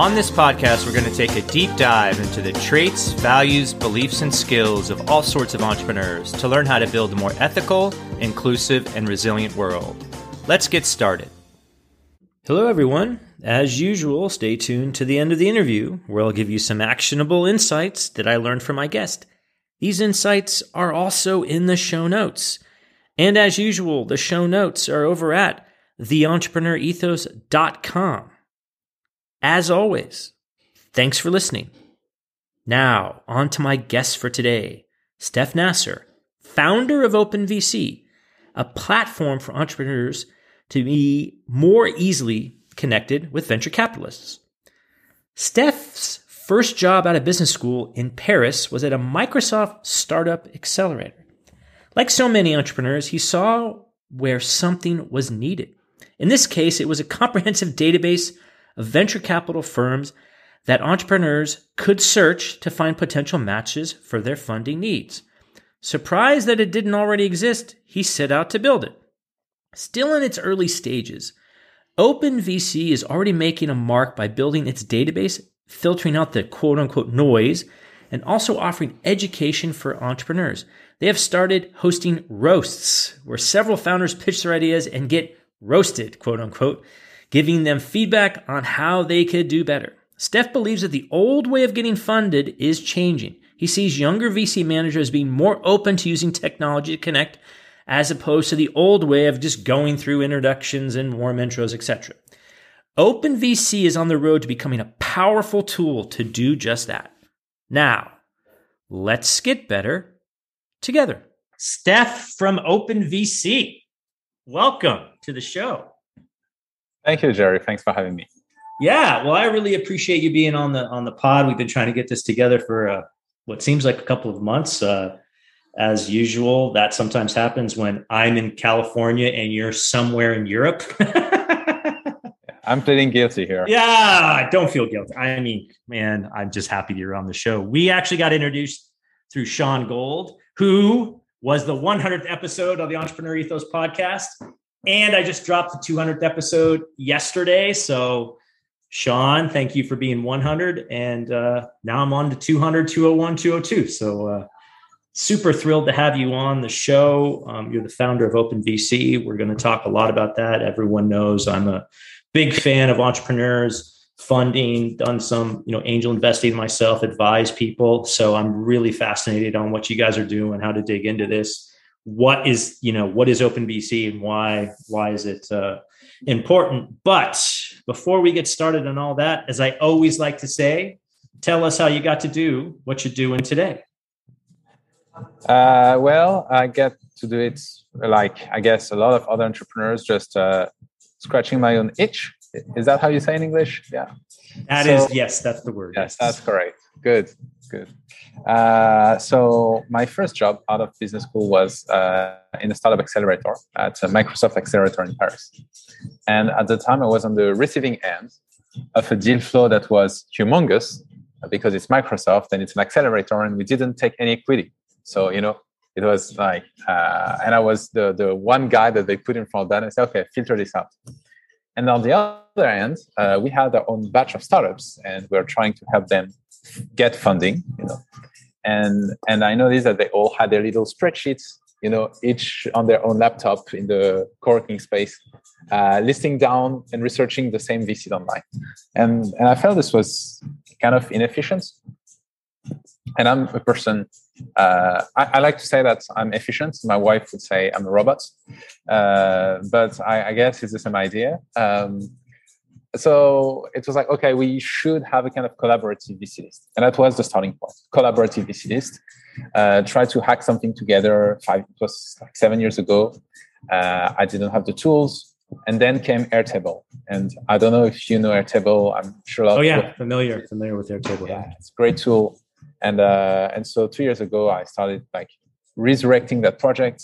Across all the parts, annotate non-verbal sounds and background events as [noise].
On this podcast, we're going to take a deep dive into the traits, values, beliefs, and skills of all sorts of entrepreneurs to learn how to build a more ethical, inclusive, and resilient world. Let's get started. Hello, everyone. As usual, stay tuned to the end of the interview, where I'll give you some actionable insights that I learned from my guest. These insights are also in the show notes. And as usual, the show notes are over at theentrepreneurethos.com. As always, thanks for listening. Now, on to my guest for today, Steph Nasser, founder of OpenVC, a platform for entrepreneurs to be more easily connected with venture capitalists. Steph's first job out of business school in Paris was at a Microsoft startup accelerator. Like so many entrepreneurs, he saw where something was needed. In this case, it was a comprehensive database of venture capital firms that entrepreneurs could search to find potential matches for their funding needs. Surprised that it didn't already exist, he set out to build it. Still in its early stages, OpenVC is already making a mark by building its database, filtering out the quote unquote noise, and also offering education for entrepreneurs. They have started hosting roasts where several founders pitch their ideas and get roasted, quote unquote, giving them feedback on how they could do better. Steph believes that the old way of getting funded is changing. He sees younger VC managers being more open to using technology to connect as opposed to the old way of just going through introductions and warm intros, etc. Open VC is on the road to becoming a powerful tool to do just that. Now, let's get better together. Steph from Open VC, welcome to the show. Thank you, Jerry. Thanks for having me. Yeah, well, I really appreciate you being on the on the pod. We've been trying to get this together for uh, what seems like a couple of months. Uh, as usual, that sometimes happens when I'm in California and you're somewhere in Europe. [laughs] I'm pleading guilty here. Yeah, I don't feel guilty. I mean, man, I'm just happy you're on the show. We actually got introduced through Sean Gold, who was the 100th episode of the Entrepreneur Ethos podcast. And I just dropped the 200th episode yesterday. So, Sean, thank you for being 100. And uh, now I'm on to 200, 201, 202. So, uh, super thrilled to have you on the show. Um, you're the founder of OpenVC. We're going to talk a lot about that. Everyone knows I'm a big fan of entrepreneurs funding done some you know angel investing myself advise people so i'm really fascinated on what you guys are doing how to dig into this what is you know what is OpenVC and why why is it uh, important? But before we get started on all that as i always like to say tell us how you got to do what you're doing today. Uh, well i get to do it like i guess a lot of other entrepreneurs just uh, scratching my own itch. Is that how you say in english? Yeah. That so, is yes that's the word yes, yes. that's correct. Good good uh, so my first job out of business school was uh, in a startup accelerator at a Microsoft accelerator in Paris. And at the time, I was on the receiving end of a deal flow that was humongous because it's Microsoft and it's an accelerator, and we didn't take any equity. So you know, it was like, uh, and I was the the one guy that they put in front of that and said, okay, filter this out. And on the other end, uh, we had our own batch of startups, and we are trying to help them get funding. You know, and and I noticed that they all had their little spreadsheets, you know, each on their own laptop in the co-working space, uh, listing down and researching the same VC online, and and I felt this was kind of inefficient. And I'm a person. Uh, I, I, like to say that I'm efficient. My wife would say I'm a robot, uh, but I, I, guess it's the same idea. Um, so it was like, okay, we should have a kind of collaborative VC list. And that was the starting point. Collaborative VC list. Uh, try to hack something together five, it was like seven years ago. Uh, I didn't have the tools. And then came Airtable. And I don't know if you know Airtable. I'm sure. Oh, yeah. Familiar, familiar with Airtable. Yeah, it's a great tool. And, uh, and so two years ago, I started like resurrecting that project,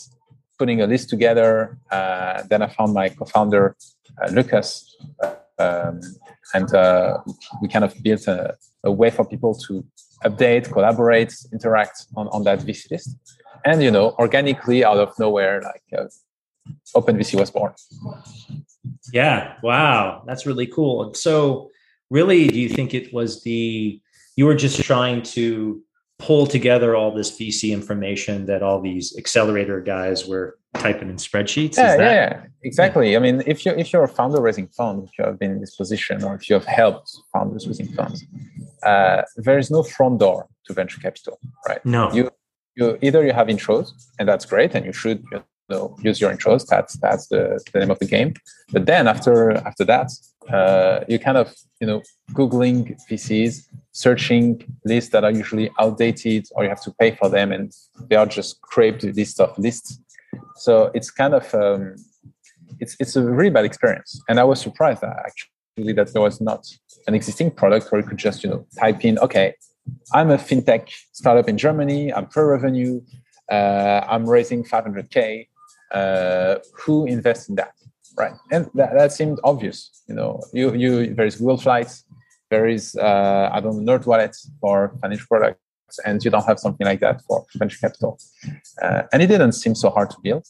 putting a list together. Uh, then I found my co-founder, uh, Lucas, um, and uh, we kind of built a, a, way for people to update, collaborate, interact on, on that VC list. And you know, organically out of nowhere, like uh, OpenVC was born. Yeah, wow, that's really cool. So, really, do you think it was the you were just trying to pull together all this VC information that all these accelerator guys were typing in spreadsheets? Yeah, that, yeah, exactly. Yeah. I mean, if you're if you're a founder raising funds, if you have been in this position, or if you have helped founders raising funds, uh, there is no front door to venture capital, right? No. You you either you have intros, and that's great, and you should you know use your intros. That's that's the, the name of the game. But then after after that, uh, you kind of you know googling VCs, searching lists that are usually outdated, or you have to pay for them, and they are just scraped list of lists. So it's kind of um, it's it's a really bad experience, and I was surprised that actually that there was not an existing product where you could just you know type in okay i'm a fintech startup in germany. I'm pre-revenue uh, i'm raising 500k uh, who invests in that? Right. And that, that seemed obvious you know. You you there is google flights there is uh, i don't know nerd wallet for financial products and you don't have something like that for venture capital. Uh, and it didn't seem so hard to build.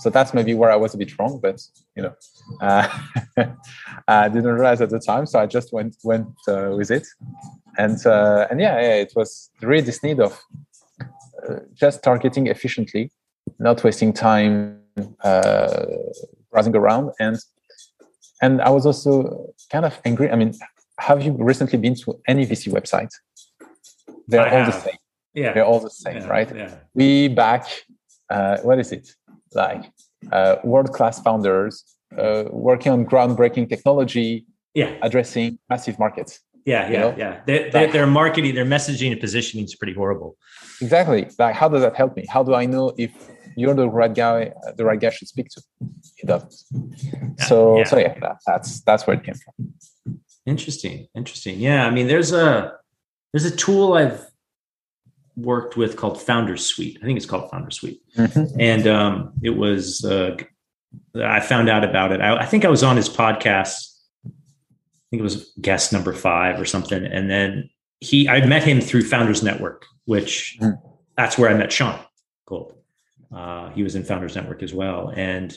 So that's maybe where i was a bit wrong but you know [laughs] uh, i didn't realize at the time so i just went went uh, with it. And uh, and yeah, yeah, it was really this need of uh, just targeting efficiently not wasting time uh, browsing around. And and i was also kind of angry. I mean have you recently been to any vc website they're I all have. the same. Yeah. They're all the same yeah, right? yeah. we back uh, what is it? Like uh, world-class founders uh, working on groundbreaking technology yeah. addressing massive markets. Yeah yeah know? yeah. They, they, their marketing their messaging and positioning is pretty horrible. Exactly. Like how does that help me? How do i know if you're the right guy the right guy should speak to? It doesn't. Yeah, so yeah. so yeah that, that's that's where it came from. Interesting interesting. Yeah i mean there's a there's a tool i've worked with called founder suite. I think it's called founder suite. Mm-hmm. and um, it was uh, i found out about it. I, I, think i was on his podcast i think it was guest number five or something. And then he i met him through founders network which mm-hmm. that's where i met sean gold. Uh, he was in founders network as well. And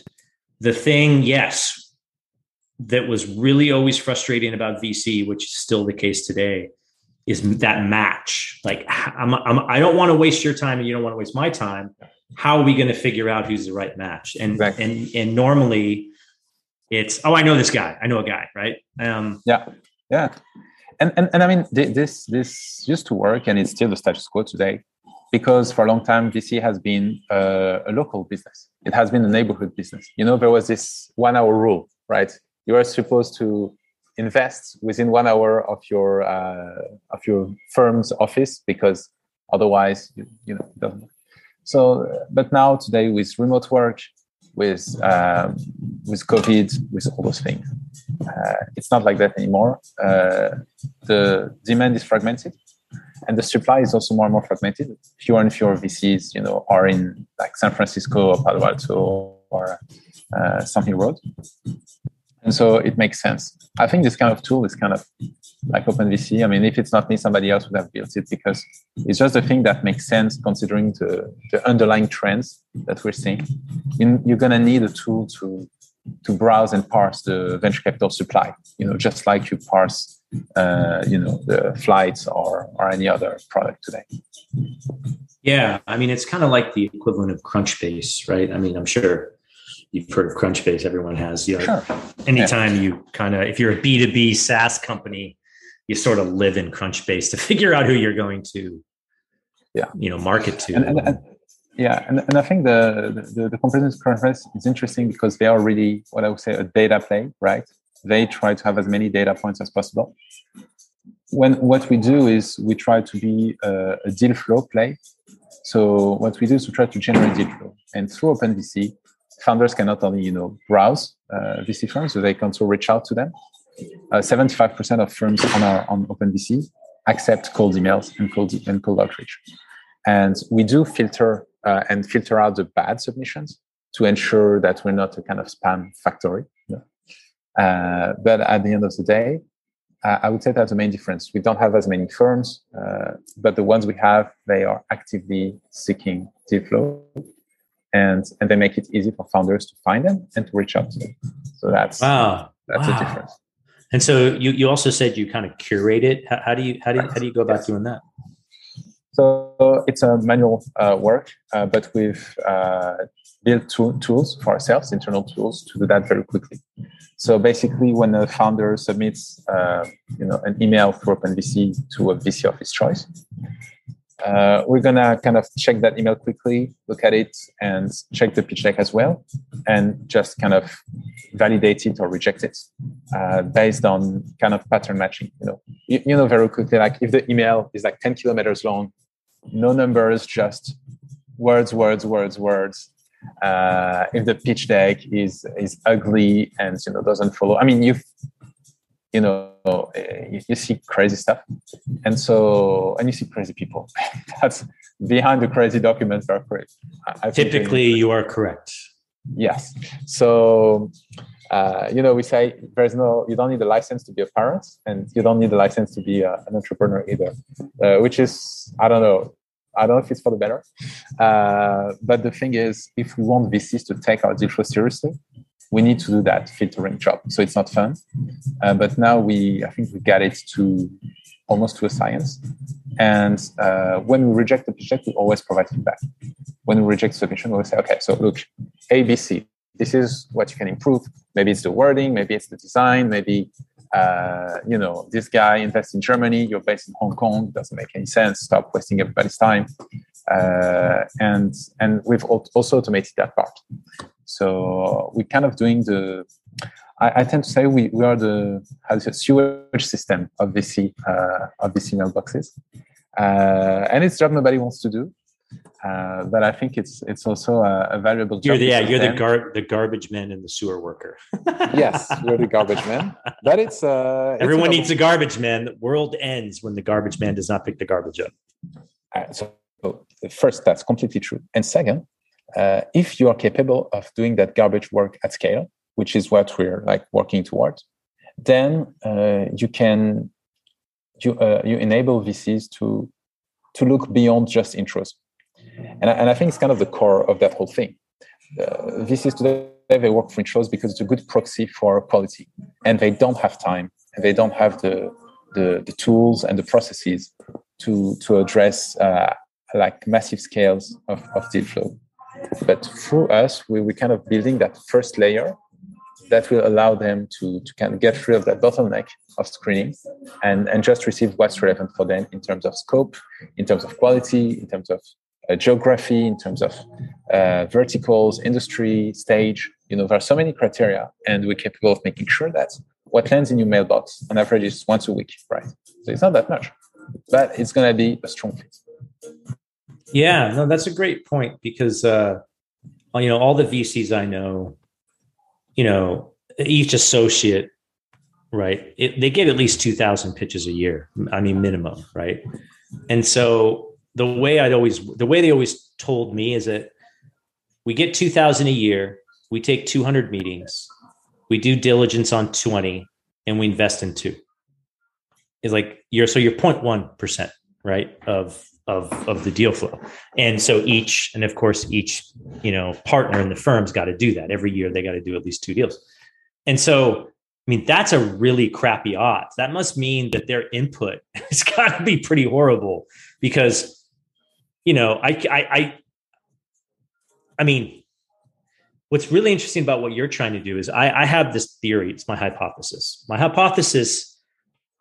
the thing yes that was really always frustrating about vc which is still the case today is that match. Like I'm, I'm I don't want to waste your time and you don't want to waste my time. How are we going to figure out who's the right match? And exactly. and and normally it's oh I know this guy. I know a guy, right? Um, yeah, yeah. And, and and I mean this this used to work and it's still the status quo today because for a long time VC has been uh, a local business. It has been a neighborhood business. You know there was this one hour rule, right? You are supposed to invest within one hour of your uh, of your firm's office because otherwise you, you know work. so but now today with remote work with um, with covid with all those things uh, it's not like that anymore. Uh, the demand is fragmented and the supply is also more and more fragmented. Fewer and fewer vcs you know are in like san francisco or palo alto or uh, something road and so it makes sense. I think this kind of tool is kind of like OpenVC. I mean, if it's not me, somebody else would have built it because it's just a thing that makes sense considering the, the underlying trends that we're seeing. You're going to need a tool to to browse and parse the venture capital supply. You know, just like you parse, uh, you know, the flights or or any other product today. Yeah, I mean, it's kind of like the equivalent of Crunchbase, right? I mean, I'm sure you've heard of Crunchbase. Everyone has. You know, sure. anytime yeah. you kind of, if you're a B2B SaaS company, you sort of live in Crunchbase to [laughs] figure out who you're going to, yeah, you know, market to. And, and, and, yeah, and, and I think the the, the comparison Crunchbase is interesting because they are really what I would say a data play, right? They try to have as many data points as possible. When what we do is we try to be a, a deal flow play. So what we do is we try to generate deal flow, and through OpenVC, founders can not only you know browse uh, VC firms, so they can also reach out to them. Uh, 75% of firms on our on OpenVC accept cold emails and cold and cold outreach, and we do filter uh, and filter out the bad submissions to ensure that we're not a kind of spam factory. Uh, but at the end of the day, uh, I would say that's the main difference. We don't have as many firms, uh, but the ones we have, they are actively seeking deal flow, and and they make it easy for founders to find them and to reach out to them. So that's wow, that's wow. a difference. And so you you also said you kind of curate it. How, how do you how do you, how do you go about doing that? So it's a manual uh, work, uh, but we've uh, built tools for ourselves, internal tools to do that very quickly. So basically, when a founder submits, uh, you know, an email through OpenVC to a VC of his choice, uh, we're gonna kind of check that email quickly, look at it, and check the pitch deck as well, and just kind of validate it or reject it uh, based on kind of pattern matching. You know, you, you know very quickly, like if the email is like 10 kilometers long no numbers, just words, words, words, words. Uh, if the pitch deck is is ugly and you know doesn't follow, I mean you you know you, you see crazy stuff, and so and you see crazy people. [laughs] That's behind the crazy documents are crazy. Typically, you are correct. Yes. So uh, you know, we say there's no, you don't need a license to be a parent, and you don't need a license to be a, an entrepreneur either, uh, which is, I don't know, I don't know if it's for the better. Uh, but the thing is, if we want VCs to take our deal flow seriously, we need to do that filtering job. So it's not fun. Uh, but now we, I think we got it to almost to a science. And uh, when we reject the project, we always provide feedback. When we reject the submission, we say, okay, so look, ABC, this is what you can improve. Maybe it's the wording, maybe it's the design, maybe uh, you know this guy invests in Germany, you're based in Hong Kong, doesn't make any sense. Stop wasting everybody's time. Uh, and and we've also automated that part. So we're kind of doing the. I, I tend to say we, we are the how say, sewage system of VC uh, of VC mailboxes, uh, and it's job nobody wants to do. Uh, but I think it's it's also a, a valuable. You're the, yeah, you're the gar- the garbage man and the sewer worker. [laughs] yes, you're the garbage man. But it's uh, everyone it's needs a garbage man. The world ends when the garbage man does not pick the garbage up. Uh, so, first, that's completely true. And second, uh, if you are capable of doing that garbage work at scale, which is what we're like working towards, then uh, you can you uh, you enable VCs to to look beyond just intros and I, and I think it's kind of the core of that whole thing. Uh, VCs today they work for intros because it's a good proxy for quality, and they don't have time, and they don't have the the, the tools and the processes to to address uh, like massive scales of, of deal flow. But through us, we we kind of building that first layer that will allow them to, to kind of get rid of that bottleneck of screening and, and just receive what's relevant for them in terms of scope, in terms of quality, in terms of uh, geography, in terms of uh, verticals, industry, stage. You know, there are so many criteria, and we're capable of making sure that what lands in your mailbox on average is once a week, right? So it's not that much, but it's going to be a strong fit. Yeah, no, that's a great point because uh, you know all the VCs I know, you know, each associate, right? It, they get at least two thousand pitches a year. I mean, minimum, right? And so the way I'd always the way they always told me is that we get 2000 a year, we take 200 meetings, we do diligence on 20 and we invest in two. is like you're so you're 0.1 percent right of of of the deal flow. And so each and of course each you know partner in the firm's got to do that. Every year they got to do at least two deals. And so i mean that's a really crappy odds. That must mean that their input [laughs] has got to be pretty horrible because you know i i i, I mean what's really interesting about what you're trying to do is I, I have this theory. It's my hypothesis. My hypothesis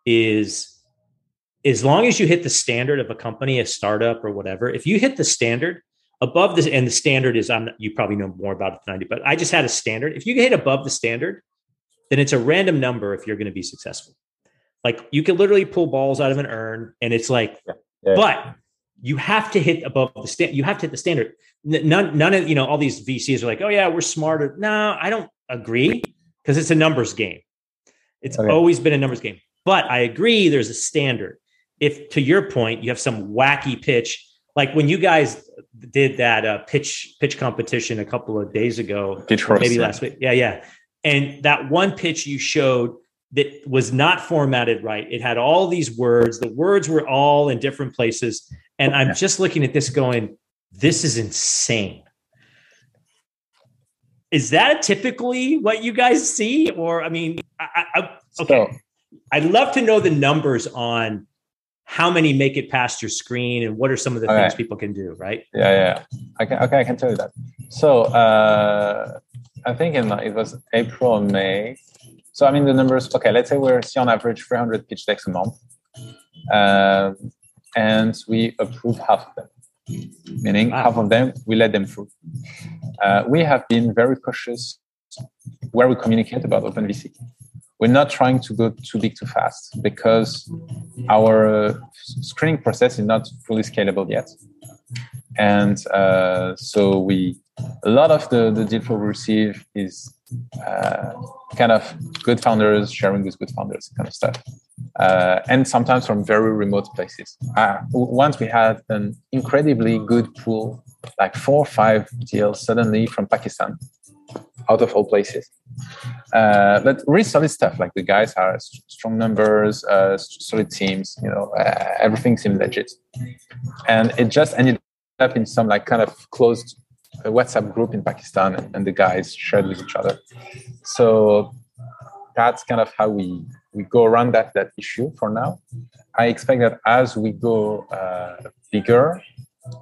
is as long as you hit the standard of a company, a startup or whatever, if you hit the standard above this, and the standard is, I'm you probably know more about it than I do, but I just had a standard. If you hit above the standard, then it's a random number if you're going to be successful. Like you can literally pull balls out of an urn, and it's like, yeah. Yeah. but you have to hit above the standard. You have to hit the standard. None, none of you know all these VCs are like, oh yeah, we're smarter. No, I don't agree because it's a numbers game. It's okay. always been a numbers game. But I agree there's a standard if to your point you have some wacky pitch like when you guys did that uh, pitch pitch competition a couple of days ago pitch maybe last week. Yeah yeah. And that one pitch you showed that was not formatted right. It had all these words. The words were all in different places. And i'm just looking at this going this is insane. Is that typically what you guys see? Or i mean I, I, okay. So, i'd love to know the numbers on how many make it past your screen and what are some of the okay. things people can do right? Yeah yeah. I can, okay i can tell you that. So uh, i think in it was april or may. So i mean the numbers okay let's say we're see on average 300 pitch decks a month uh, and we approve half of them meaning wow. half of them we let them through. Uh, we have been very cautious where we communicate about openvc we're not trying to go too big too fast because our uh, screening process is not fully scalable yet. And uh, so we a lot of the, the deal flow we receive is uh, kind of good founders sharing with good founders kind of stuff. Uh, and sometimes from very remote places. Uh, once we had an incredibly good pool like four or five deals suddenly from pakistan out of all places. Uh, but really solid stuff. Like the guys are strong numbers, uh, solid teams. You know, uh, everything seemed legit, and it just ended up in some like kind of closed uh, WhatsApp group in Pakistan, and, and the guys shared with each other. So that's kind of how we we go around that that issue for now. I expect that as we go uh, bigger,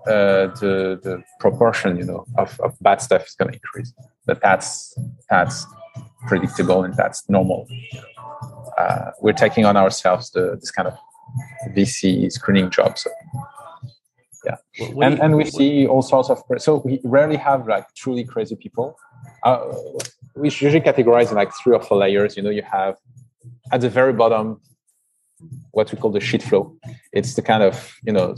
uh, the the proportion you know of, of bad stuff is going to increase. But that's that's predictable and that's normal. Uh, we're taking on ourselves the, this kind of vc screening job so yeah. And and we see all sorts of so we rarely have like truly crazy people. Uh, we usually categorize in like three or four layers. You know you have at the very bottom what we call the shit flow. It's the kind of you know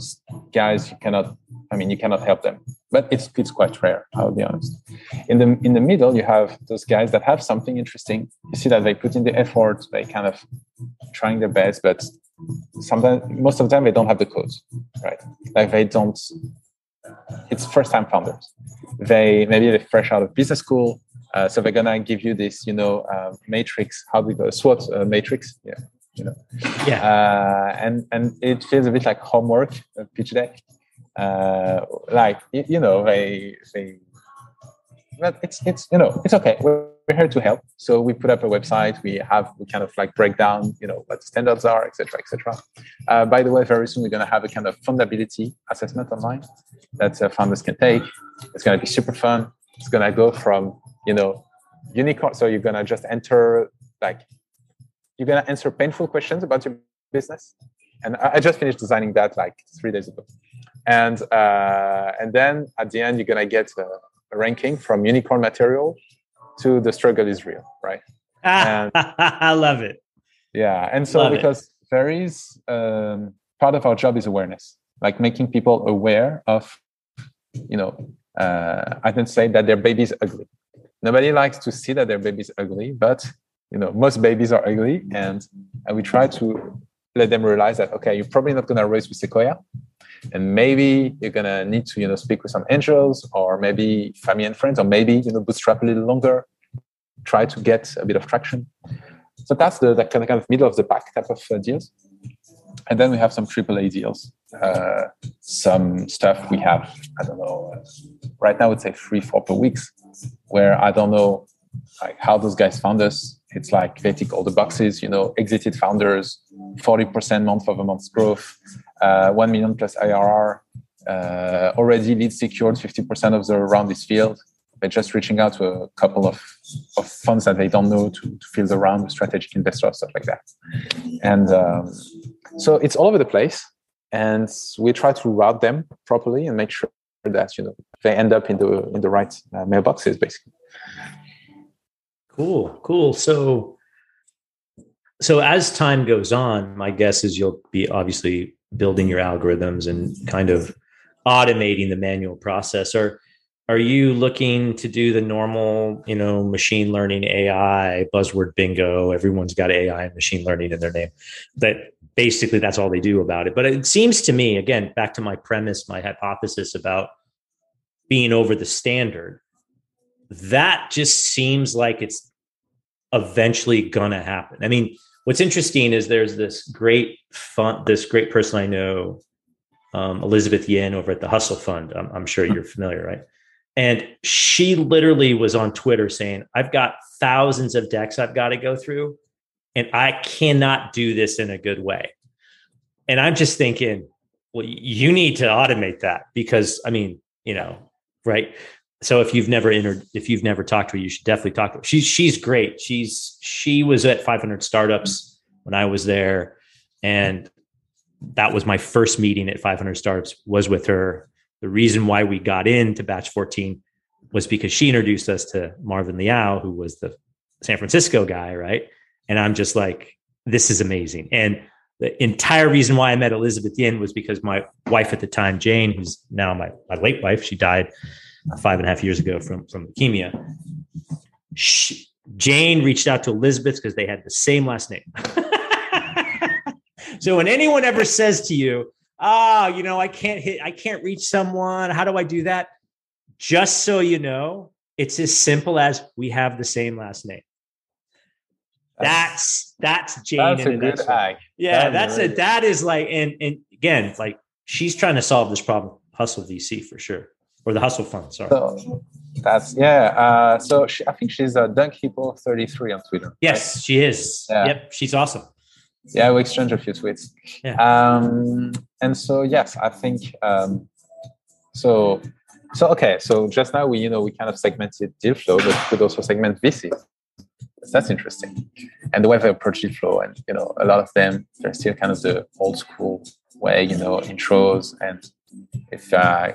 guys you cannot. I mean, you cannot help them, but it's it's quite rare. I'll be honest. In the in the middle, you have those guys that have something interesting. You see that they put in the effort. They kind of trying their best, but sometimes most of them they don't have the codes, right? Like they don't. It's first time founders. They maybe they're fresh out of business school. Uh, so they're gonna give you this, you know, uh, matrix. How do we go? SWOT uh, matrix. Yeah, you know? Yeah. Uh, and and it feels a bit like homework a pitch deck. Uh, like you know they they but it's it's you know it's okay. We're, we're here to help. So we put up a website. We have we kind of like break down you know what the standards are etc etc uh, by the way very soon we're going to have a kind of fundability assessment online that uh, founders can take. It's going to be super fun. It's going to go from you know unicorn so you're going to just enter like you're going to answer painful questions about your business. And I just finished designing that like three days ago. And uh, and then at the end, you're going to get a, a, ranking from unicorn material to the struggle is real, right? And, [laughs] I love it. Yeah. And so love because it. there is um, part of our job is awareness, like making people aware of, you know, uh, I can say that their baby is ugly. Nobody likes to see that their baby is ugly, but you know most babies are ugly and and we try to let them realize that okay you're probably not going to raise with sequoia. And maybe you're going to need to you know speak with some angels or maybe family and friends or maybe you know bootstrap a little longer try to get a bit of traction. So that's the, the kind of middle of the pack type of uh, deals. And then we have some AAA deals. Uh, some stuff we have, I don't know, right now it's like three, four per weeks, where I don't know like how those guys found us. It's like they tick all the boxes, you know, exited founders, 40% month over month growth, uh, 1 million plus IRR, uh, already lead secured 50% of the round is filled. They're just reaching out to a couple of, of funds that they don't know to, to fill the round with strategic investors, stuff like that. And um, so it's all over the place. And we try to route them properly and make sure that you know they end up in the in the right uh, mailboxes, basically. Cool, cool. So, so as time goes on, my guess is you'll be obviously building your algorithms and kind of automating the manual process. Or are you looking to do the normal, you know, machine learning AI buzzword bingo? Everyone's got AI and machine learning in their name. That basically that's all they do about it. But it seems to me, again, back to my premise, my hypothesis about being over the standard that just seems like it's eventually gonna happen. I mean, what's interesting is there's this great fun, this great person I know, um, Elizabeth Yin over at the Hustle Fund. I'm, I'm sure you're familiar, right? And she literally was on Twitter saying, I've got thousands of decks I've got to go through, and I cannot do this in a good way. And I'm just thinking, well, you need to automate that because, I mean, you know, right? So if you've never entered if you've never talked to her you should definitely talk to her. She's she's great. She's she was at 500 startups when i was there and that was my first meeting at 500 startups was with her. The reason why we got into batch 14 was because she introduced us to marvin liao who was the san francisco guy right? And i'm just like this is amazing. And the entire reason why i met elizabeth yin was because my wife at the time jane who's now my, my late wife she died five and a half years ago from from leukemia. She, Jane reached out to Elizabeth because they had the same last name. [laughs] so when anyone ever says to you, "Ah, oh, you know, I can't hit, I can't reach someone. How do I do that?" Just so you know, it's as simple as we have the same last name. That's that's Jane. That's a good hack. Yeah, that's a that is like, and and again, like she's trying to solve this problem. Hustle VC for sure or the Hustle Fund. Sorry. So that's yeah. Uh, so she, I think she's a Dunk Hippo thirty three on Twitter. Yes, she is. Yeah. Yep, she's awesome. Yeah, we exchange a few tweets. Yeah. Um, and so yes, I think um, so. So okay, so just now we you know we kind of segmented deal flow, but we could also segment VC. That's interesting, and the way they approach deal flow, and you know a lot of them they're still kind of the old school way, you know, intros and if uh,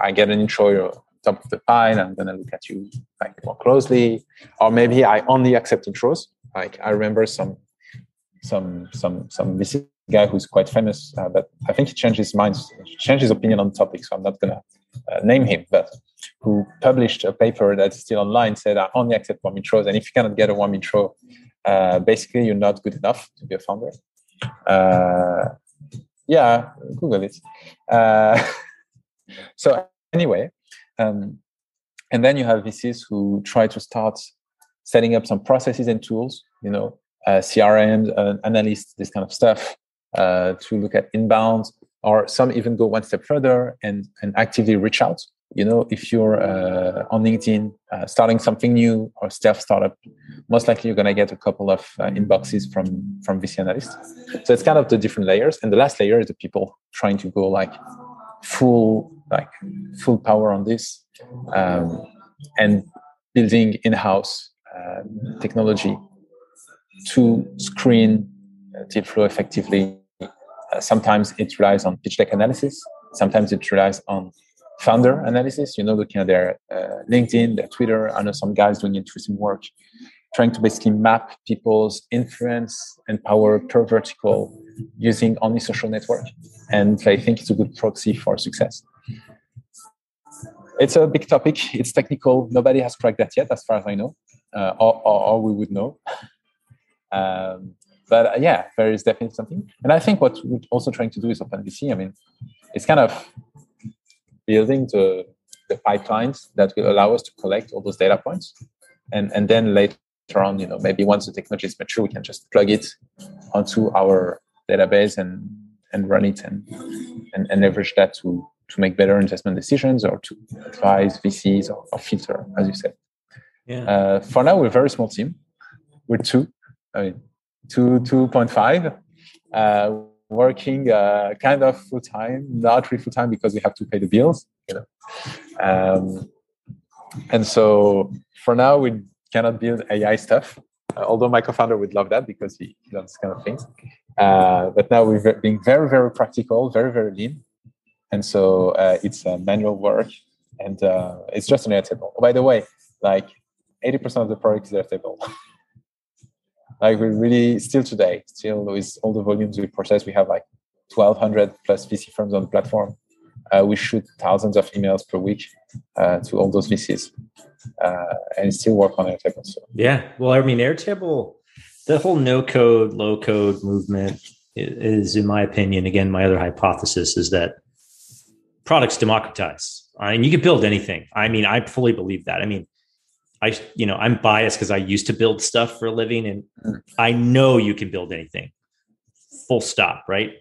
I get an intro top of the pile. I'm gonna look at you like more closely, or maybe I only accept intros. Like I remember some some some some VC guy who's quite famous, uh, but I think he changed his mind, changed his opinion on the topic. So I'm not gonna uh, name him, but who published a paper that's still online said I only accept warm intros, and if you cannot get a warm intro, uh, basically you're not good enough to be a founder. Uh, yeah, Google it. [laughs] So anyway, um, and then you have VCs who try to start setting up some processes and tools, you know, uh, CRM, uh, analysts, this kind of stuff, uh, to look at inbound, or some even go one step further and and actively reach out. You know, if you're uh, on LinkedIn uh, starting something new or self startup, most likely you're gonna get a couple of uh, inboxes from from VC analysts. So it's kind of the different layers, and the last layer is the people trying to go like full like full power on this um, and building in-house uh, technology to screen uh, deal flow effectively. Uh, sometimes it relies on pitch deck analysis. Sometimes it relies on founder analysis. You know, looking at their uh, LinkedIn, their Twitter. I know some guys doing interesting work, trying to basically map people's influence and power per vertical using only social network. And I think it's a good proxy for success. It's a big topic. It's technical. Nobody has cracked that yet, as far as I know, uh, or, or, or, we would know. [laughs] um, but uh, yeah, there is definitely something. And I think what we're also trying to do is OpenVC. I mean, it's kind of building the, the pipelines that will allow us to collect all those data points. And, and then later on, you know, maybe once the technology is mature, we can just plug it onto our database and and run it and and, and leverage that to to make better investment decisions or to advise VCs or, or filter, as you said. Yeah. Uh, for now, we're a very small team. We're two, I mean, two two point five, uh, working uh, kind of full time, not really full time because we have to pay the bills, you know. Um, and so for now, we cannot build AI stuff. Uh, although my co-founder would love that because he, loves kind of things. Uh, but now we're being very, very practical, very, very lean. And so uh, it's manual work and uh, it's just an Airtable. Oh, by the way, like 80% of the product is Airtable. [laughs] like we really still today, still with all the volumes we process, we have like 1200 plus VC firms on the platform. Uh, we shoot thousands of emails per week uh, to all those VCs uh, and still work on Airtable. So. Yeah. Well, I mean, Airtable, the whole no code, low code movement is, in my opinion, again, my other hypothesis is that products democratize. I mean, you can build anything. I mean, I fully believe that. I mean, I, you know, I'm biased because I used to build stuff for a living and. I know you can build anything full stop. Right.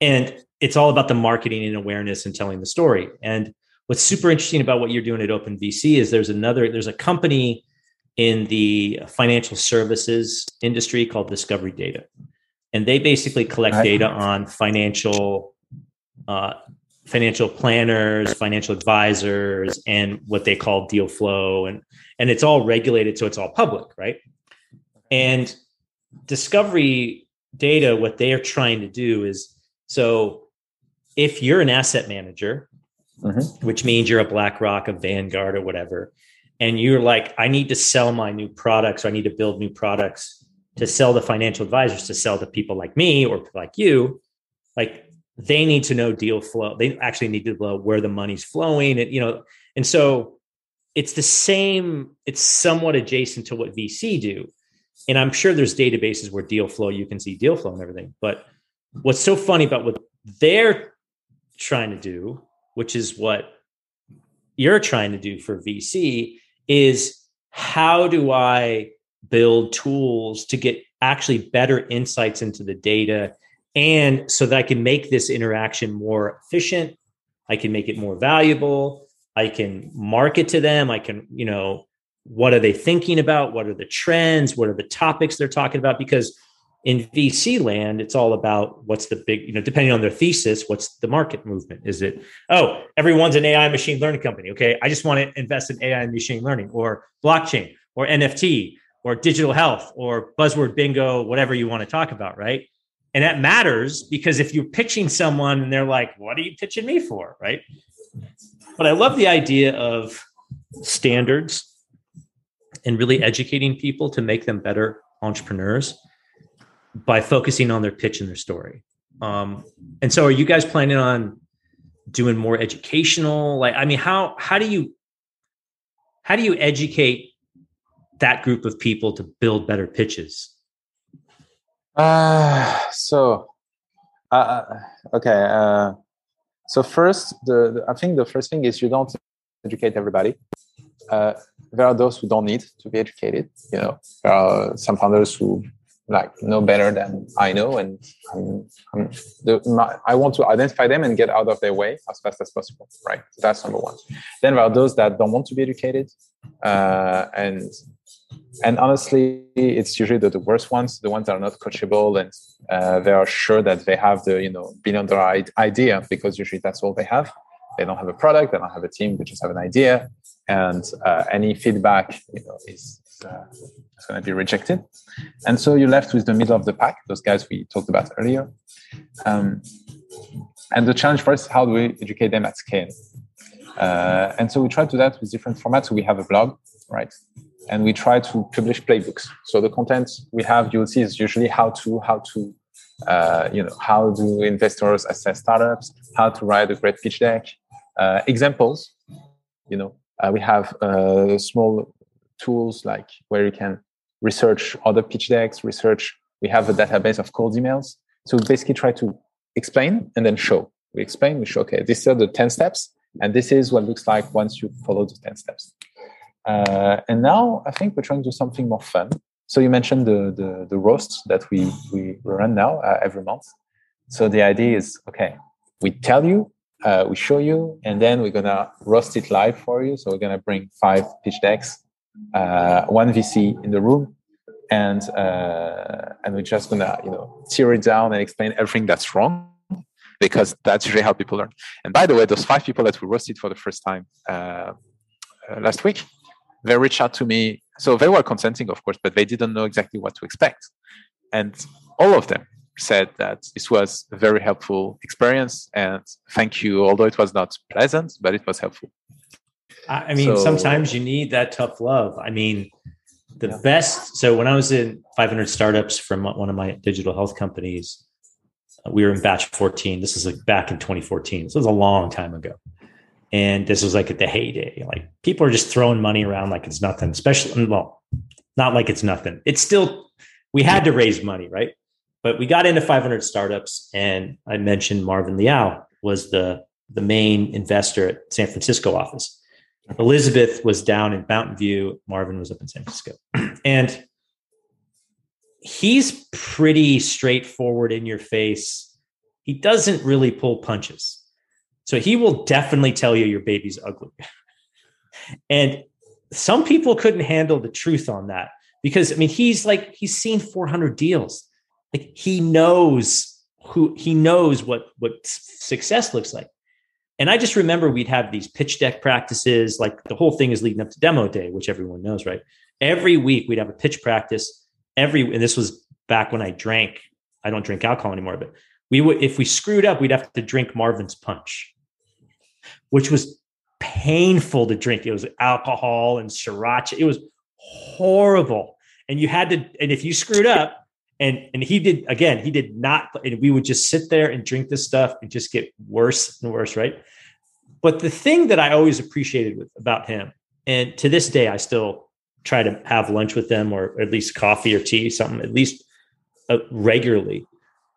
And it's all about the marketing and awareness and telling the story. And what's super interesting about what you're doing at Open VC is there's another, there's a company in the financial services industry called Discovery Data. And they basically collect data on financial uh, financial planners, financial advisors, and what they call deal flow, and and it's all regulated, so it's all public, right? And discovery data, what they are trying to do is so if you're an asset manager, mm-hmm. which means you're a BlackRock, a Vanguard, or whatever, and you're like, I need to sell my new products, or I need to build new products to sell the financial advisors to sell to people like me or like you, like they need to know deal flow. They actually need to know where the money's flowing. And, you know, and so it's the same, it's somewhat adjacent to what VC do. And I'm sure there's databases where deal flow, you can see deal flow and everything. But what's so funny about what they're trying to do, which is what you're trying to do for VC, is how do I build tools to get actually better insights into the data and so that I can make this interaction more efficient. I can make it more valuable. I can market to them. I can, you know, what are they thinking about? What are the trends? What are the topics they're talking about? Because in VC land, it's all about what's the big, you know, depending on their thesis, what's the market movement? Is it, oh, everyone's an AI machine learning company. Okay. I just want to invest in AI and machine learning or blockchain or NFT or digital health or buzzword bingo, whatever you want to talk about. Right. And that matters because if you're pitching someone and they're like, what are you pitching me for? Right. But I love the idea of standards and really educating people to make them better entrepreneurs by focusing on their pitch and their story. Um, and so are you guys planning on doing more educational? Like, I mean, how, how do you, how do you educate that group of people to build better pitches? [sighs] Uh, so, uh, okay. Uh, so first, the, the, I think the first thing is you don't educate everybody. Uh, there are those who don't need to be educated. You know, there are some founders who like no better than I know, and I'm, I'm the, my, I want to identify them and get out of their way as fast as possible. Right, that's number one. Then there are those that don't want to be educated, uh, and and honestly, it's usually the, the worst ones, the ones that are not coachable and uh, they are sure that they have the you know billion dollar idea because usually that's all they have. They don't have a product, they don't have a team, they just have an idea, and uh, any feedback you know is, is, uh, is going to be rejected. And so you're left with the middle of the pack, those guys we talked about earlier. Um, and the challenge for us how do we educate them at scale? Uh, and so we try to do that with different formats. So we have a blog, right? and we try to publish playbooks. So the content we have, you'll see, is usually how to how to uh, you know how do investors assess startups, how to write a great pitch deck, uh, examples. You know, uh, we have uh, small tools like where you can research other pitch decks, research. We have a database of cold emails. So we basically try to explain and then show. We explain, we show. Okay, these are the ten steps, and this is what looks like once you follow the ten steps. Uh, and now I think we're trying to do something more fun. so you mentioned the the, the roast that we we run now uh, every month. So the idea is okay, we tell you, uh, we show you, and then we're gonna roast it live for you. So we're gonna bring five pitch decks, uh, one VC in the room, and uh, and we're just gonna you know tear it down and explain everything that's wrong because that's usually how people learn. And by the way, those five people that we roasted for the first time uh, uh, last week, they reached out to me. So they were consenting, of course, but they didn't know exactly what to expect. And all of them said that this was a very helpful experience and thank you, although it was not pleasant, but it was helpful. I mean, so, sometimes you need that tough love. I mean, the yeah. best. So when I was in 500 startups from one of my digital health companies, uh, we were in batch 14. This is like back in 2014. This was a long time ago. And this was like at the heyday. Like people are just throwing money around like it's nothing, especially, mm, well, not like it's nothing. It's still, we had to raise money, right? But we got into 500 startups and I mentioned Marvin Liao was the, the main investor at San Francisco office. Elizabeth was down in Mountain View. Marvin was up in San Francisco. [clears throat] and he's pretty straightforward in your face. He doesn't really pull punches. So he will definitely tell you your baby's ugly. [laughs] and some people couldn't handle the truth on that because I mean he's like he's seen 400 deals. Like he knows who he knows what what success looks like. And I just remember we'd have these pitch deck practices, like the whole thing is leading up to demo day, which everyone knows, right? Every week we'd have a pitch practice every and this was back when I drank. I don't drink alcohol anymore, but we would if we screwed up, we'd have to drink Marvin's punch, which was painful to drink. It was alcohol and sriracha. It was horrible. And you had to, and if you screwed up, and and he did again, he did not, and we would just sit there and drink this stuff and just get worse and worse, right? But the thing that I always appreciated with about him, and to this day, I still try to have lunch with them or at least coffee or tea, something at least uh, regularly,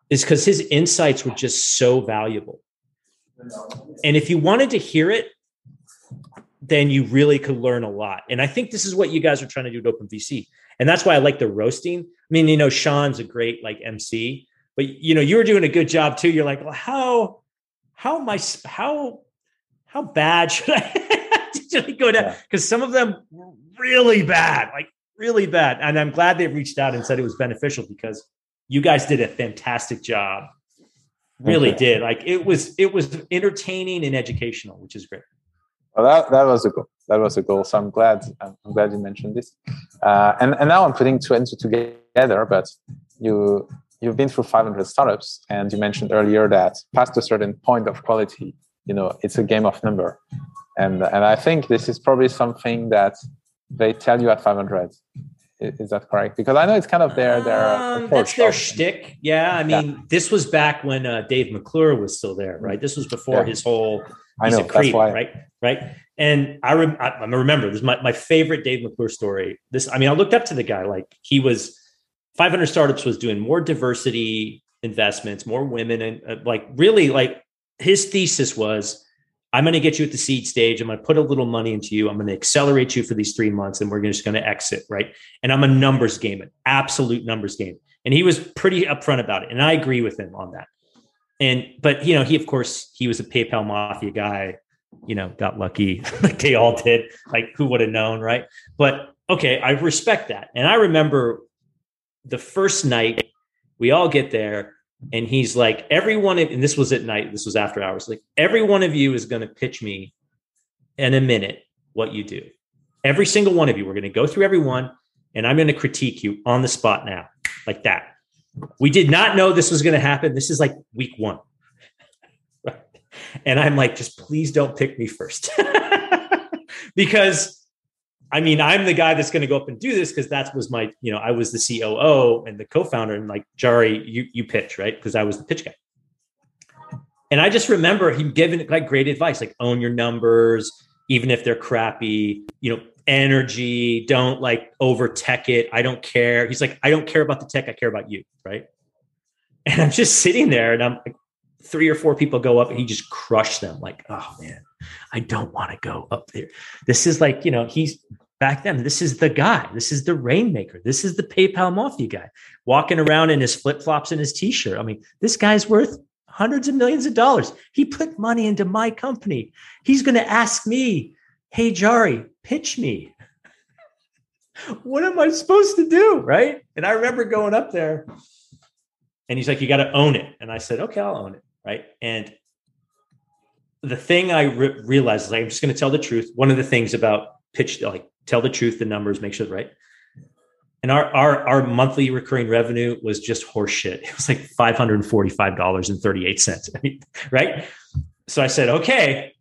is because his insights were just so valuable. And if you wanted to hear it, then you really could learn a lot. And I think this is what you guys are trying to do at OpenVC And that's why I like the roasting. I mean, you know, Sean's a great like MC, but you know, you were doing a good job too. You're like, well, how, how am I, how, how bad should I, [laughs] should I go down? Because some of them were really bad, like really bad. And I'm glad they reached out and said it was beneficial because you guys did a fantastic job. Really okay. did. Like it was it was entertaining and educational, which is great. Well, that, that was a goal. That was a goal. So I'm glad I'm glad you mentioned this. Uh, and and now I'm putting two and two together. But you you've been through 500 startups, and you mentioned earlier that past a certain point of quality, you know, it's a game of number. And and I think this is probably something that they tell you at 500. Is that correct? Because I know it's kind of their their um, that's their shtick. Yeah, I mean, yeah. this was back when uh, Dave McClure was still there, right? This was before yeah. his whole. I know. Creep, right? Right. And I, rem- I remember this is my, my favorite Dave McClure story. This, I mean, I looked up to the guy. Like he was 500 startups was doing more diversity investments, more women, and uh, like really like his thesis was I'm going to get you at the seed stage. I'm going to put a little money into you. I'm going to accelerate you for these three months, and we're just going to exit, right? And I'm a numbers game, an absolute numbers game. And he was pretty upfront about it, and I agree with him on that. And but you know, he of course he was a PayPal mafia guy. You know, got lucky [laughs] like they all did. Like who would have known, right? But okay, I respect that. And I remember the first night we all get there and he's like, everyone, and this was at night, this was after hours, like, every one of you is going to pitch me in a minute what you do. Every single one of you, we're going to go through every one, and I'm going to critique you on the spot now, like that. We did not know this was going to happen. This is like week one. [laughs] And I'm like, just please don't pick me first. [laughs] because I mean, I'm the guy that's going to go up and do this because that was my, you know, I was the COO and the co-founder, and like Jari, you you pitch right because I was the pitch guy. And I just remember him giving like great advice, like own your numbers, even if they're crappy. You know, energy, don't like over tech it. I don't care. He's like, I don't care about the tech. I care about you, right? And I'm just sitting there, and I'm like, three or four people go up, and he just crushed them. Like, oh man, I don't want to go up there. This is like, you know, he's back then. This is the guy. This is the rainmaker. This is the PayPal mafia guy walking around in his flip flops and his t shirt. I mean, this guy's worth hundreds of millions of dollars. He put money into my company. He's going to ask me, Hey, Jari, pitch me. [laughs] what am I supposed to do? Right. And I remember going up there and he's like, You got to own it. And I said, Okay, I'll own it. Right. And the thing I re- realized is like, I'm just going to tell the truth. One of the things about pitch, like tell the truth, the numbers, make sure it's right. And our our our monthly recurring revenue was just horseshit. It was like five hundred and forty five dollars and thirty eight cents. I mean, right? So I said, okay,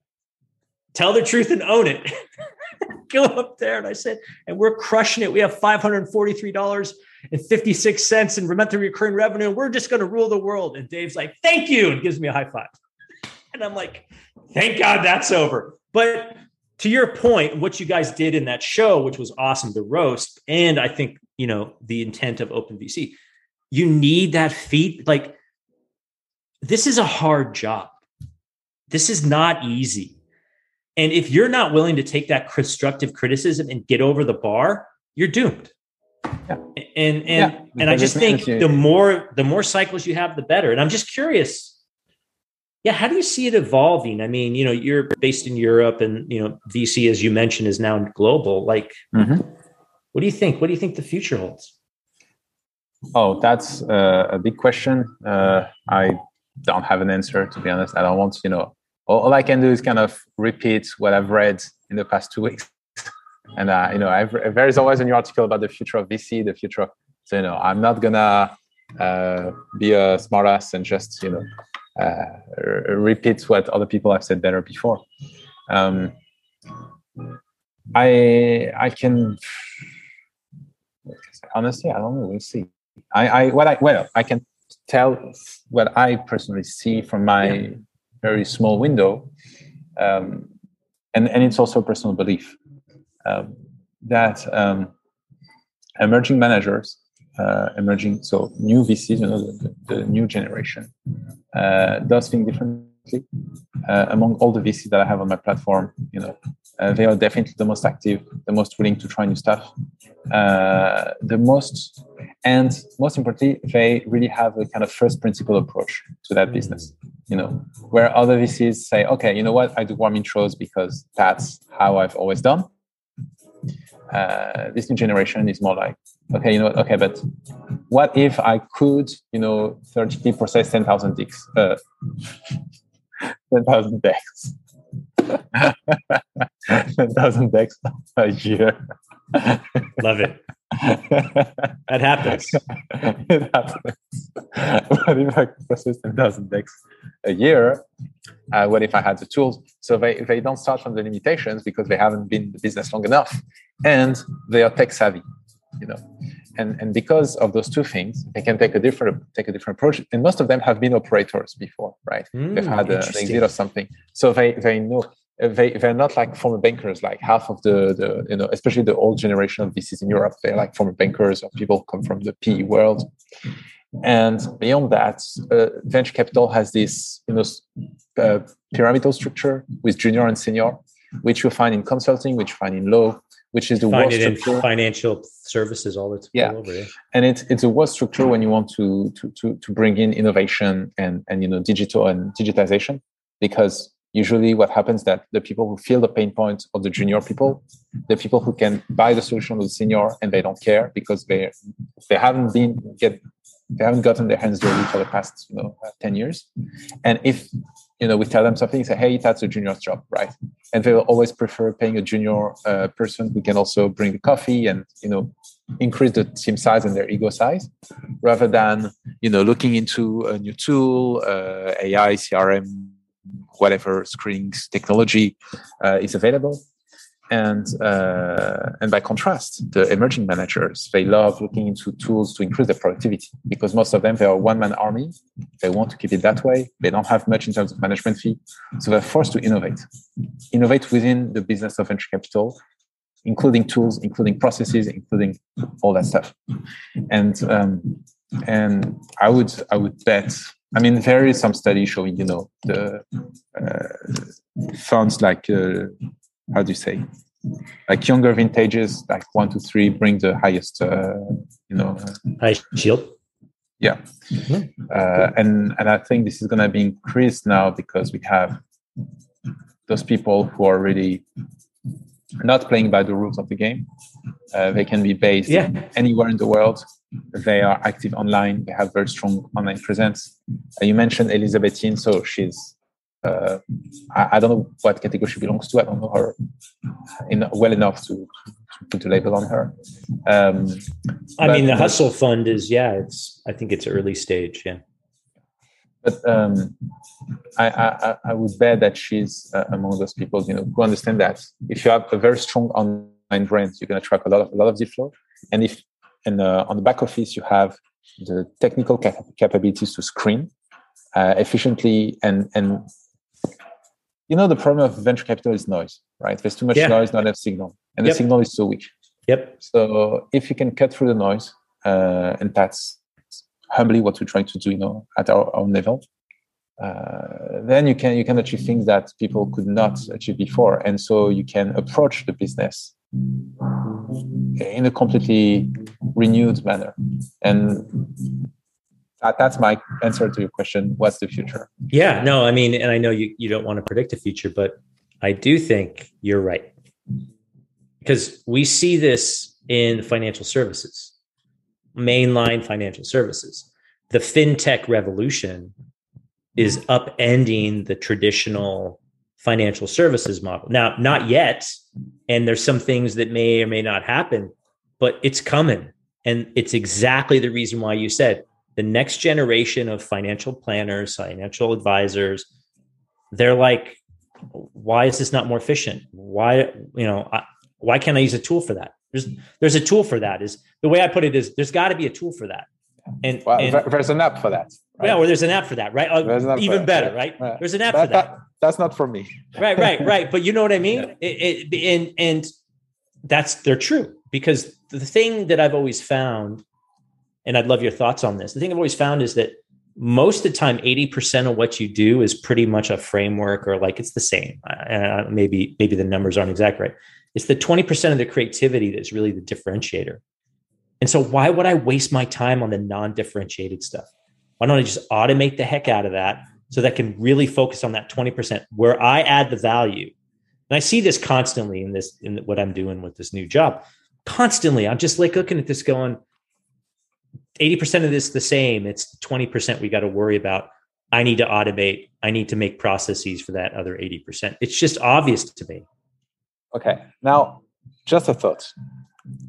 tell the truth and own it. [laughs] Go up there, and I said, and we're crushing it. We have five hundred forty three dollars and fifty six cents in monthly recurring revenue. And we're just going to rule the world. And Dave's like, thank you, and gives me a high five. And I'm like, thank God that's over. But to your point, what you guys did in that show, which was awesome, the roast, and I think you know the intent of OpenVC, you need that feed. Like, this is a hard job. This is not easy. And if you're not willing to take that constructive criticism and get over the bar, you're doomed. Yeah. And and yeah, and I just think the more the more cycles you have, the better. And I'm just curious yeah, how do you see it evolving? I mean, you know, you're based in Europe, and you know, VC, as you mentioned, is now global. Like, mm-hmm. what do you think? What do you think the future holds? Oh, that's uh, a big question. Uh, I don't have an answer, to be honest. I don't want, you know, all, all, I can do is kind of repeat what I've read in the past two weeks. [laughs] and uh, you know, I've, there is always a new article about the future of VC, the future. Of, so you know, I'm not gonna uh, be a smartass and just you know repeat what other people have said better before. Um, I I can honestly I don't know. We'll see. I, I what I well I can tell what I personally see from my yeah. very small window, um, and and it's also a personal belief um, that um, emerging managers uh, emerging, so new VCs, you know, the, the new generation, uh, does think differently. Uh, among all the VCs that I have on my platform, you know, uh, they are definitely the most active, the most willing to try new stuff, uh, the most, and most importantly, they really have a kind of first principle approach to that business. You know, where other VCs say, okay, you know what, I do warm intros because that's how I've always done. Uh, this new generation is more like, okay, you know? Okay, but what if I could, you know, theoretically process 10,000 [laughs] decks, [laughs] uh, 10,000 decks, 10,000 decks [laughs] a year. Love it. that happens. it happens. what if I could process 10,000 decks a year? Uh, what if I had the tools? So they, they don't start from the limitations because they haven't been in the business long enough and they are tech savvy, you know. And, and because of those two things, they can take a different take a different approach. And most of them have been operators before, right? Mm, They've had a, an exit or something, so they they know they they're not like former bankers. Like half of the the you know, especially the old generation of VCs in Europe, they're like former bankers or people come from the PE world. And beyond that, uh, venture capital has this you know uh, pyramidal structure with junior and senior, which you find in consulting, which you find in law, which is the find worst it structure. in financial services all the time. Yeah. Over, yeah. and it's it's a worst structure when you want to to to to bring in innovation and and you know digital and digitization because usually what happens that the people who feel the pain points of the junior people the people who can buy the solution with the senior and they don't care because they they haven't been get they haven't gotten their hands dirty for the past you know 10 years and if you know we tell them something say hey that's a junior's job right? And they will always prefer paying a junior uh, person who can also bring the coffee and you know increase the team size and their ego size rather than you know looking into a new tool uh, ai crm whatever screenings technology uh, is available and uh, and by contrast, the emerging managers they love looking into tools to increase their productivity because most of them they are one man army. They want to keep it that way. They don't have much in terms of management fee, so they're forced to innovate, innovate within the business of venture capital, including tools, including processes, including all that stuff. And um, and I would I would bet. I mean, there is some study showing you know the uh, funds like uh, how do you say like younger vintages, like one to three, bring the highest, uh, you know, high shield. Yeah, mm-hmm. uh, and and I think this is going to be increased now because we have those people who are really not playing by the rules of the game. Uh, they can be based yeah. anywhere in the world. They are active online. They have very strong online presence. Uh, you mentioned Elizabeth Yin, so she's uh, I, I, don't know what category she belongs to. I don't know her in, well enough to, to put a label on her. Um, I mean, the Hustle Fund is yeah. It's I think it's early stage. Yeah. But um, I, I, I would bet that she's uh, among those people, you know, who understand that if you have a very strong online brand, you're going to track a lot of a lot of deal flow, and if and uh, on the back office you have the technical cap- capabilities to screen uh, efficiently and and you know the problem of venture capital is noise right? There's too much yeah. noise not enough signal and yep. the signal is so weak. Yep. So if you can cut through the noise uh, and that's humbly what we're trying to do you know at our own level uh, then you can you can achieve things that people could not achieve before. And so you can approach the business in a completely renewed manner. And that, that's my answer to your question. What's the future? Yeah no i mean and i know you, you don't want to predict the future but i do think you're right. Because we see this in financial services mainline financial services. The fintech revolution is upending the traditional financial services model. Now not yet and there's some things that may or may not happen but it's coming and it's exactly the reason why you said the next generation of financial planners, financial advisors, they're like, why is this not more efficient? Why, you know, I, why can't I use a tool for that? There's there's a tool for that. Is the way I put it is there's got to be a tool for that. And, well, and, there's an app for that. Right? Yeah, or there's an app for that, right? Uh, even better, right? right? There's an app that, for that. that. That's not for me. right, right, [laughs] right. But you know what I mean? Yeah. It, it, and and that's they're true because the thing that I've always found and I'd love your thoughts on this. The thing I've always found is that most of the time, 80% of what you do is pretty much a framework or like it's the same. Uh, maybe, maybe the numbers aren't exact right. It's the 20% of the creativity that's really the differentiator. And so why would I waste my time on the non-differentiated stuff? Why don't I just automate the heck out of that so that I can really focus on that 20% where I add the value? And I see this constantly in this, in what I'm doing with this new job. Constantly, I'm just like looking at this going, 80% of this the same. It's 20% we got to worry about. I need to automate. I need to make processes for that other 80%. It's just obvious to me. Okay. Now, just a thought.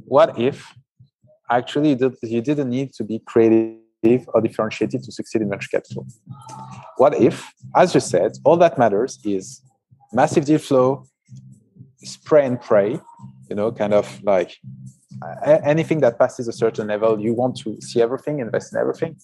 What if actually you didn't need to be creative or differentiated to succeed in venture capital? What if, as you said, all that matters is massive deal flow, spray and pray, you know, kind of like anything that passes a certain level, you want to see everything, invest in everything.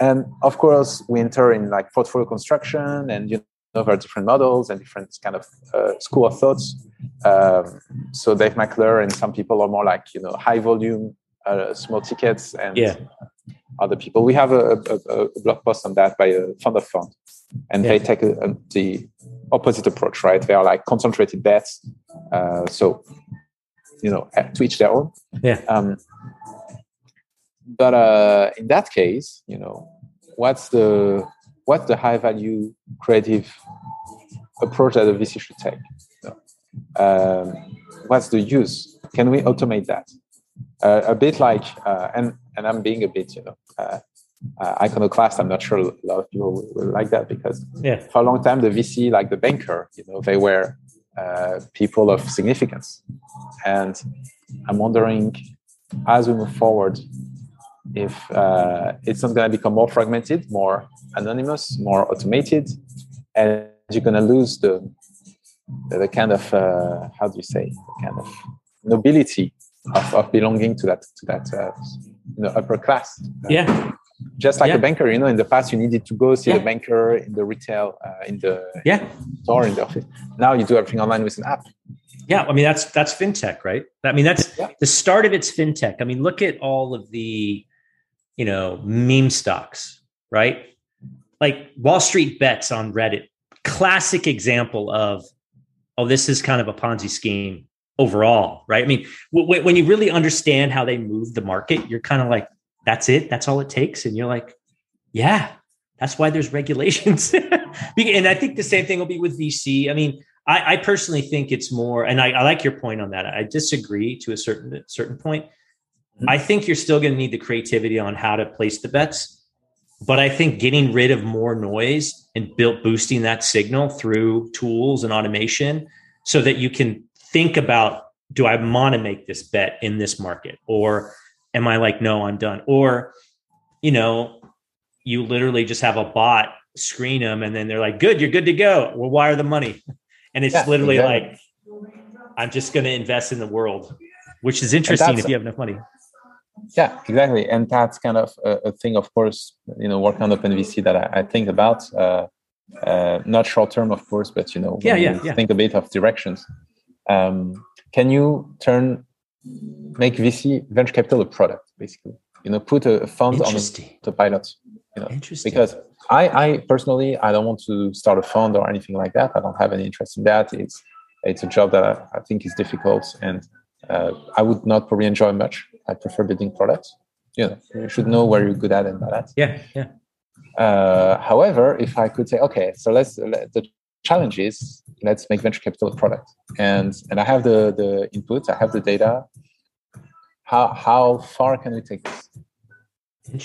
And of course, we enter in like portfolio construction, and you know there are different models and different kind of uh, school of thoughts. Um, so Dave McClure and some people are more like you know high volume, uh, small tickets, and yeah. other people. We have a, a, a, blog post on that by a fund of fund, and yeah. they take a, the opposite approach, right? They are like concentrated bets. Uh, so you know to each their own. Yeah. Um, but uh, in that case you know what's the what's the high value creative approach that a vc should take? Um, what's the use? Can we automate that? Uh, a bit like uh, and and i'm being a bit you know uh, uh, iconoclast. I'm not sure a lot of people will, will like that because yeah. for a long time the vc like the banker you know they were uh, people of significance. And I'm wondering, as we move forward, if uh, it's not going to become more fragmented, more anonymous, more automated, and you're going to lose the the kind of uh, how do you say the kind of nobility of, of belonging to that to that uh, you know upper class. Yeah, just like yeah. a banker you know in the past you needed to go see yeah. the banker in the retail uh, in the yeah store in the office now you do everything online with an app yeah i mean that's that's fintech right i mean that's yeah. the start of its fintech i mean look at all of the you know meme stocks right like wall street bets on reddit classic example of oh, this is kind of a Ponzi scheme overall, right? I mean, w- when you really understand how they move the market, you're kind of like, that's it, that's all it takes, and you're like, yeah, that's why there's regulations. [laughs] and I think the same thing will be with VC. I mean, I, I personally think it's more, and I, I, like your point on that. I disagree to a certain certain point. Mm-hmm. I think you're still going to need the creativity on how to place the bets, but I think getting rid of more noise and built boosting that signal through tools and automation, so that you can think about: Do I want to make this bet in this market, or am I like, no, I'm done, or you know, you literally just have a bot screen them and then they're like, good, you're good to go. We'll wire the money. And it's yeah, literally exactly. like, I'm just going to invest in the world, which is interesting if you have enough money. Yeah, exactly. And that's kind of a, a thing, of course, you know, working on OpenVC that I, I think about. Uh, uh, not short term, of course, but you know, yeah, yeah, yeah. think a bit of directions. Um, can you turn make VC venture capital a product, basically? You know, put a, a fund on the pilot. You know, because I, I personally, I don't want to start a fund or anything like that. I don't have any interest in that. It's it's a job that I, I think is difficult, and uh, I would not probably enjoy much. I prefer building products. You know, you should know where you're good at and bad at. Yeah, yeah. Uh, however, if I could say, okay, so let's let, the challenge is let's make venture capital a product, and and I have the the input, I have the data. How how far can we take this?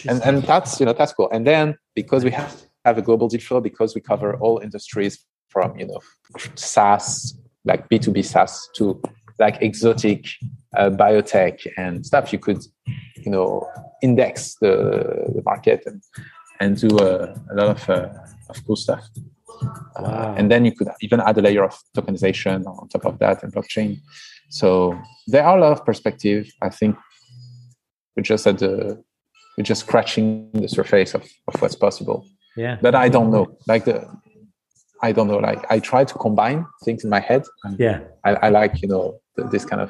and and that's you know that's cool and then because we have have a global deal flow because we cover all industries from you know SaaS like B2B SaaS to like exotic uh, biotech and stuff you could you know index the, the market and and do a, a lot of, uh, of cool stuff wow. uh, and then you could even add a layer of tokenization on top of that and blockchain so there are a lot of perspective i think we're just at the we're just scratching the surface of, of what's possible. Yeah. But I don't know. Like the I don't know. Like I try to combine things in my head. yeah. I, I, like, you know, this kind of,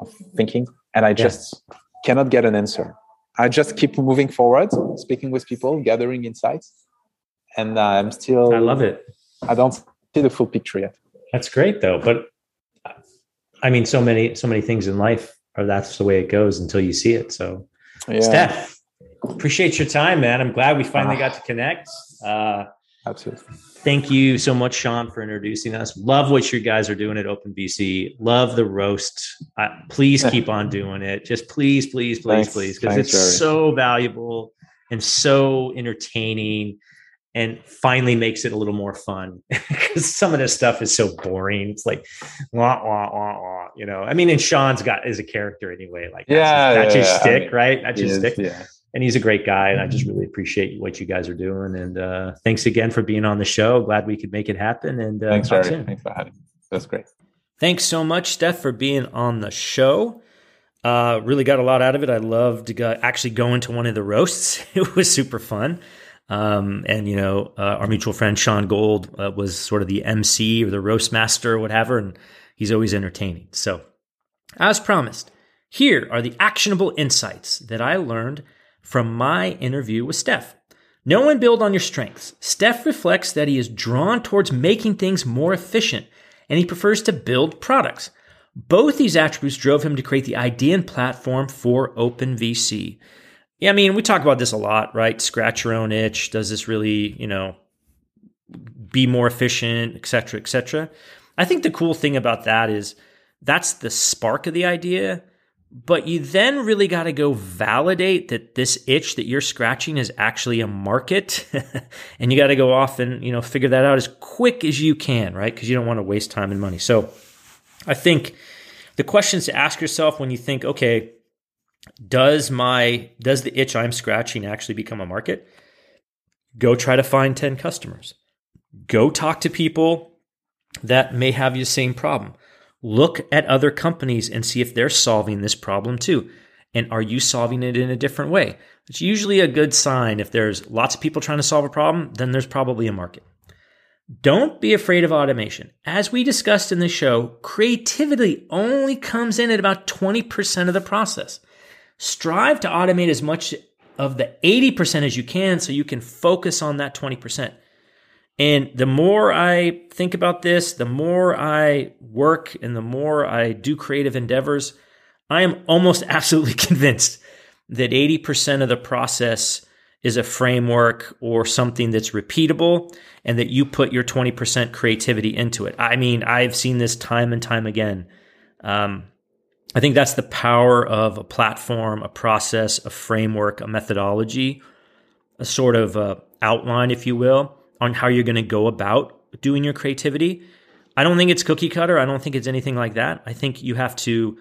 of thinking. And I just yeah. cannot get an answer. I just keep moving forward, speaking with people, gathering insights. And uh, I'm still I love it. I don't see the full picture yet. That's great though. But I mean so many so many things in life are that's the way it goes until you see it. So yeah. Steph, appreciate your time, man. I'm glad we finally got to connect. Uh, Absolutely. Thank you so much, Sean, for introducing us. Love what you guys are doing at OpenVC. Love the roast. Uh, please keep on doing it. Just please, please, please, Thanks. please, because it's Jerry. so valuable and so entertaining and finally makes it a little more fun [laughs] because some of this stuff is so boring. It's like wah wah wah wah. You know, I mean, and Sean's got is a character anyway. Like yeah, that's, yeah, his yeah. stick, right? That's his stick. Yeah and he's a great guy and i just really appreciate what you guys are doing and uh, thanks again for being on the show glad we could make it happen and uh, thanks, Jerry. thanks for having me that's great thanks so much steph for being on the show uh, really got a lot out of it i loved go, actually going to one of the roasts [laughs] it was super fun um, and you know uh, our mutual friend sean gold uh, was sort of the mc or the roast master or whatever and he's always entertaining so as promised here are the actionable insights that i learned from my interview with Steph. Know and build on your strengths. Steph reflects that he is drawn towards making things more efficient and he prefers to build products. Both these attributes drove him to create the idea and platform for OpenVC. Yeah, I mean, we talk about this a lot, right? Scratch your own itch. Does this really, you know, be more efficient, et cetera, et cetera? I think the cool thing about that is that's the spark of the idea. But you then really got to go validate that this itch that you're scratching is actually a market. [laughs] and you got to go off and, you know, figure that out as quick as you can, right? Because you don't want to waste time and money. So I think the questions to ask yourself when you think, okay, does my does the itch I'm scratching actually become a market? Go try to find 10 customers. Go talk to people that may have the same problem. Look at other companies and see if they're solving this problem too. And are you solving it in a different way? It's usually a good sign. If there's lots of people trying to solve a problem, then there's probably a market. Don't be afraid of automation. As we discussed in the show, creativity only comes in at about 20% of the process. Strive to automate as much of the 80% as you can so you can focus on that 20%. And the more I think about this, the more I work and the more I do creative endeavors, I am almost [laughs] absolutely convinced that 80% of the process is a framework or something that's repeatable and that you put your 20% creativity into it. I mean, I've seen this time and time again. Um, I think that's the power of a platform, a process, a framework, a methodology, a sort of uh, outline, if you will, on how you're going to go about doing your creativity. I don't think it's cookie cutter. I don't think it's anything like that. I think you have to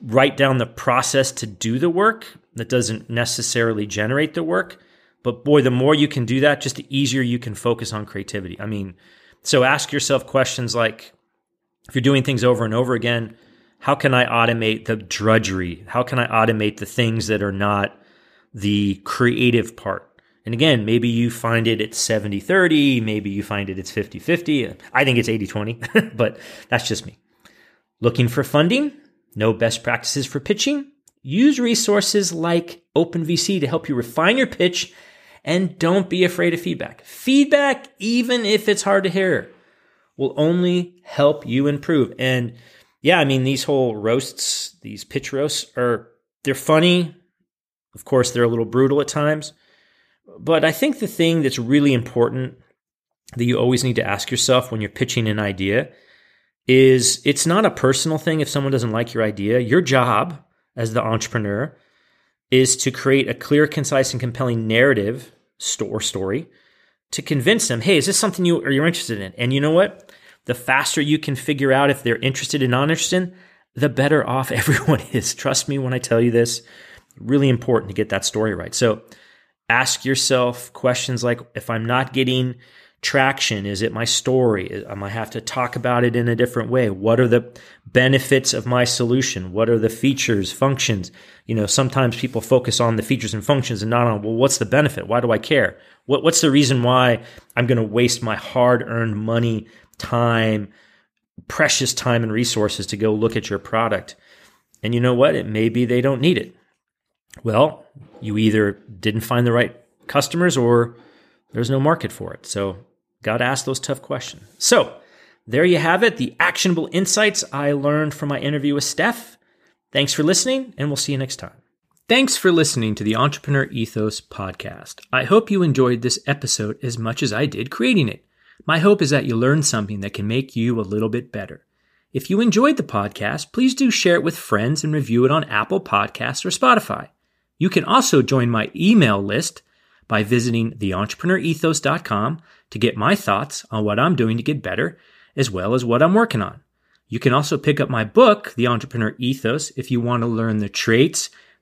write down the process to do the work that doesn't necessarily generate the work. But boy, the more you can do that, just the easier you can focus on creativity. I mean, so ask yourself questions like if you're doing things over and over again, how can I automate the drudgery? How can I automate the things that are not the creative part? And again, maybe you find it at 70 30, maybe you find it it's 50 50. I think it's 80 20, [laughs] but that's just me. Looking for funding? Know best practices for pitching? Use resources like OpenVC to help you refine your pitch and don't be afraid of feedback. Feedback, even if it's hard to hear, will only help you improve. And yeah, I mean, these whole roasts, these pitch roasts are, they're funny. Of course, they're a little brutal at times. But I think the thing that's really important that you always need to ask yourself when you're pitching an idea is it's not a personal thing if someone doesn't like your idea. Your job as the entrepreneur is to create a clear, concise, and compelling narrative or story to convince them, hey, is this something you are you're interested in? And you know what? The faster you can figure out if they're interested and not interested, the better off [laughs] everyone is. Trust me when I tell you this. Really important to get that story right. So ask yourself questions like if I'm not getting traction? Is it my story? Am I have to talk about it in a different way? What are the benefits of my solution? What are the features, functions? You know, sometimes people focus on the features and functions and not on, well, what's the benefit? Why do I care? What, what's the reason why I'm going to waste my hard earned money, time, precious time and resources to go look at your product? And you know what? It may be they don't need it. Well, you either didn't find the right customers or there's no market for it. So Got to ask those tough questions. So, there you have it the actionable insights I learned from my interview with Steph. Thanks for listening, and we'll see you next time. Thanks for listening to the Entrepreneur Ethos podcast. I hope you enjoyed this episode as much as I did creating it. My hope is that you learned something that can make you a little bit better. If you enjoyed the podcast, please do share it with friends and review it on Apple Podcasts or Spotify. You can also join my email list by visiting theentrepreneurethos.com to get my thoughts on what I'm doing to get better, as well as what I'm working on. You can also pick up my book, The Entrepreneur Ethos, if you want to learn the traits,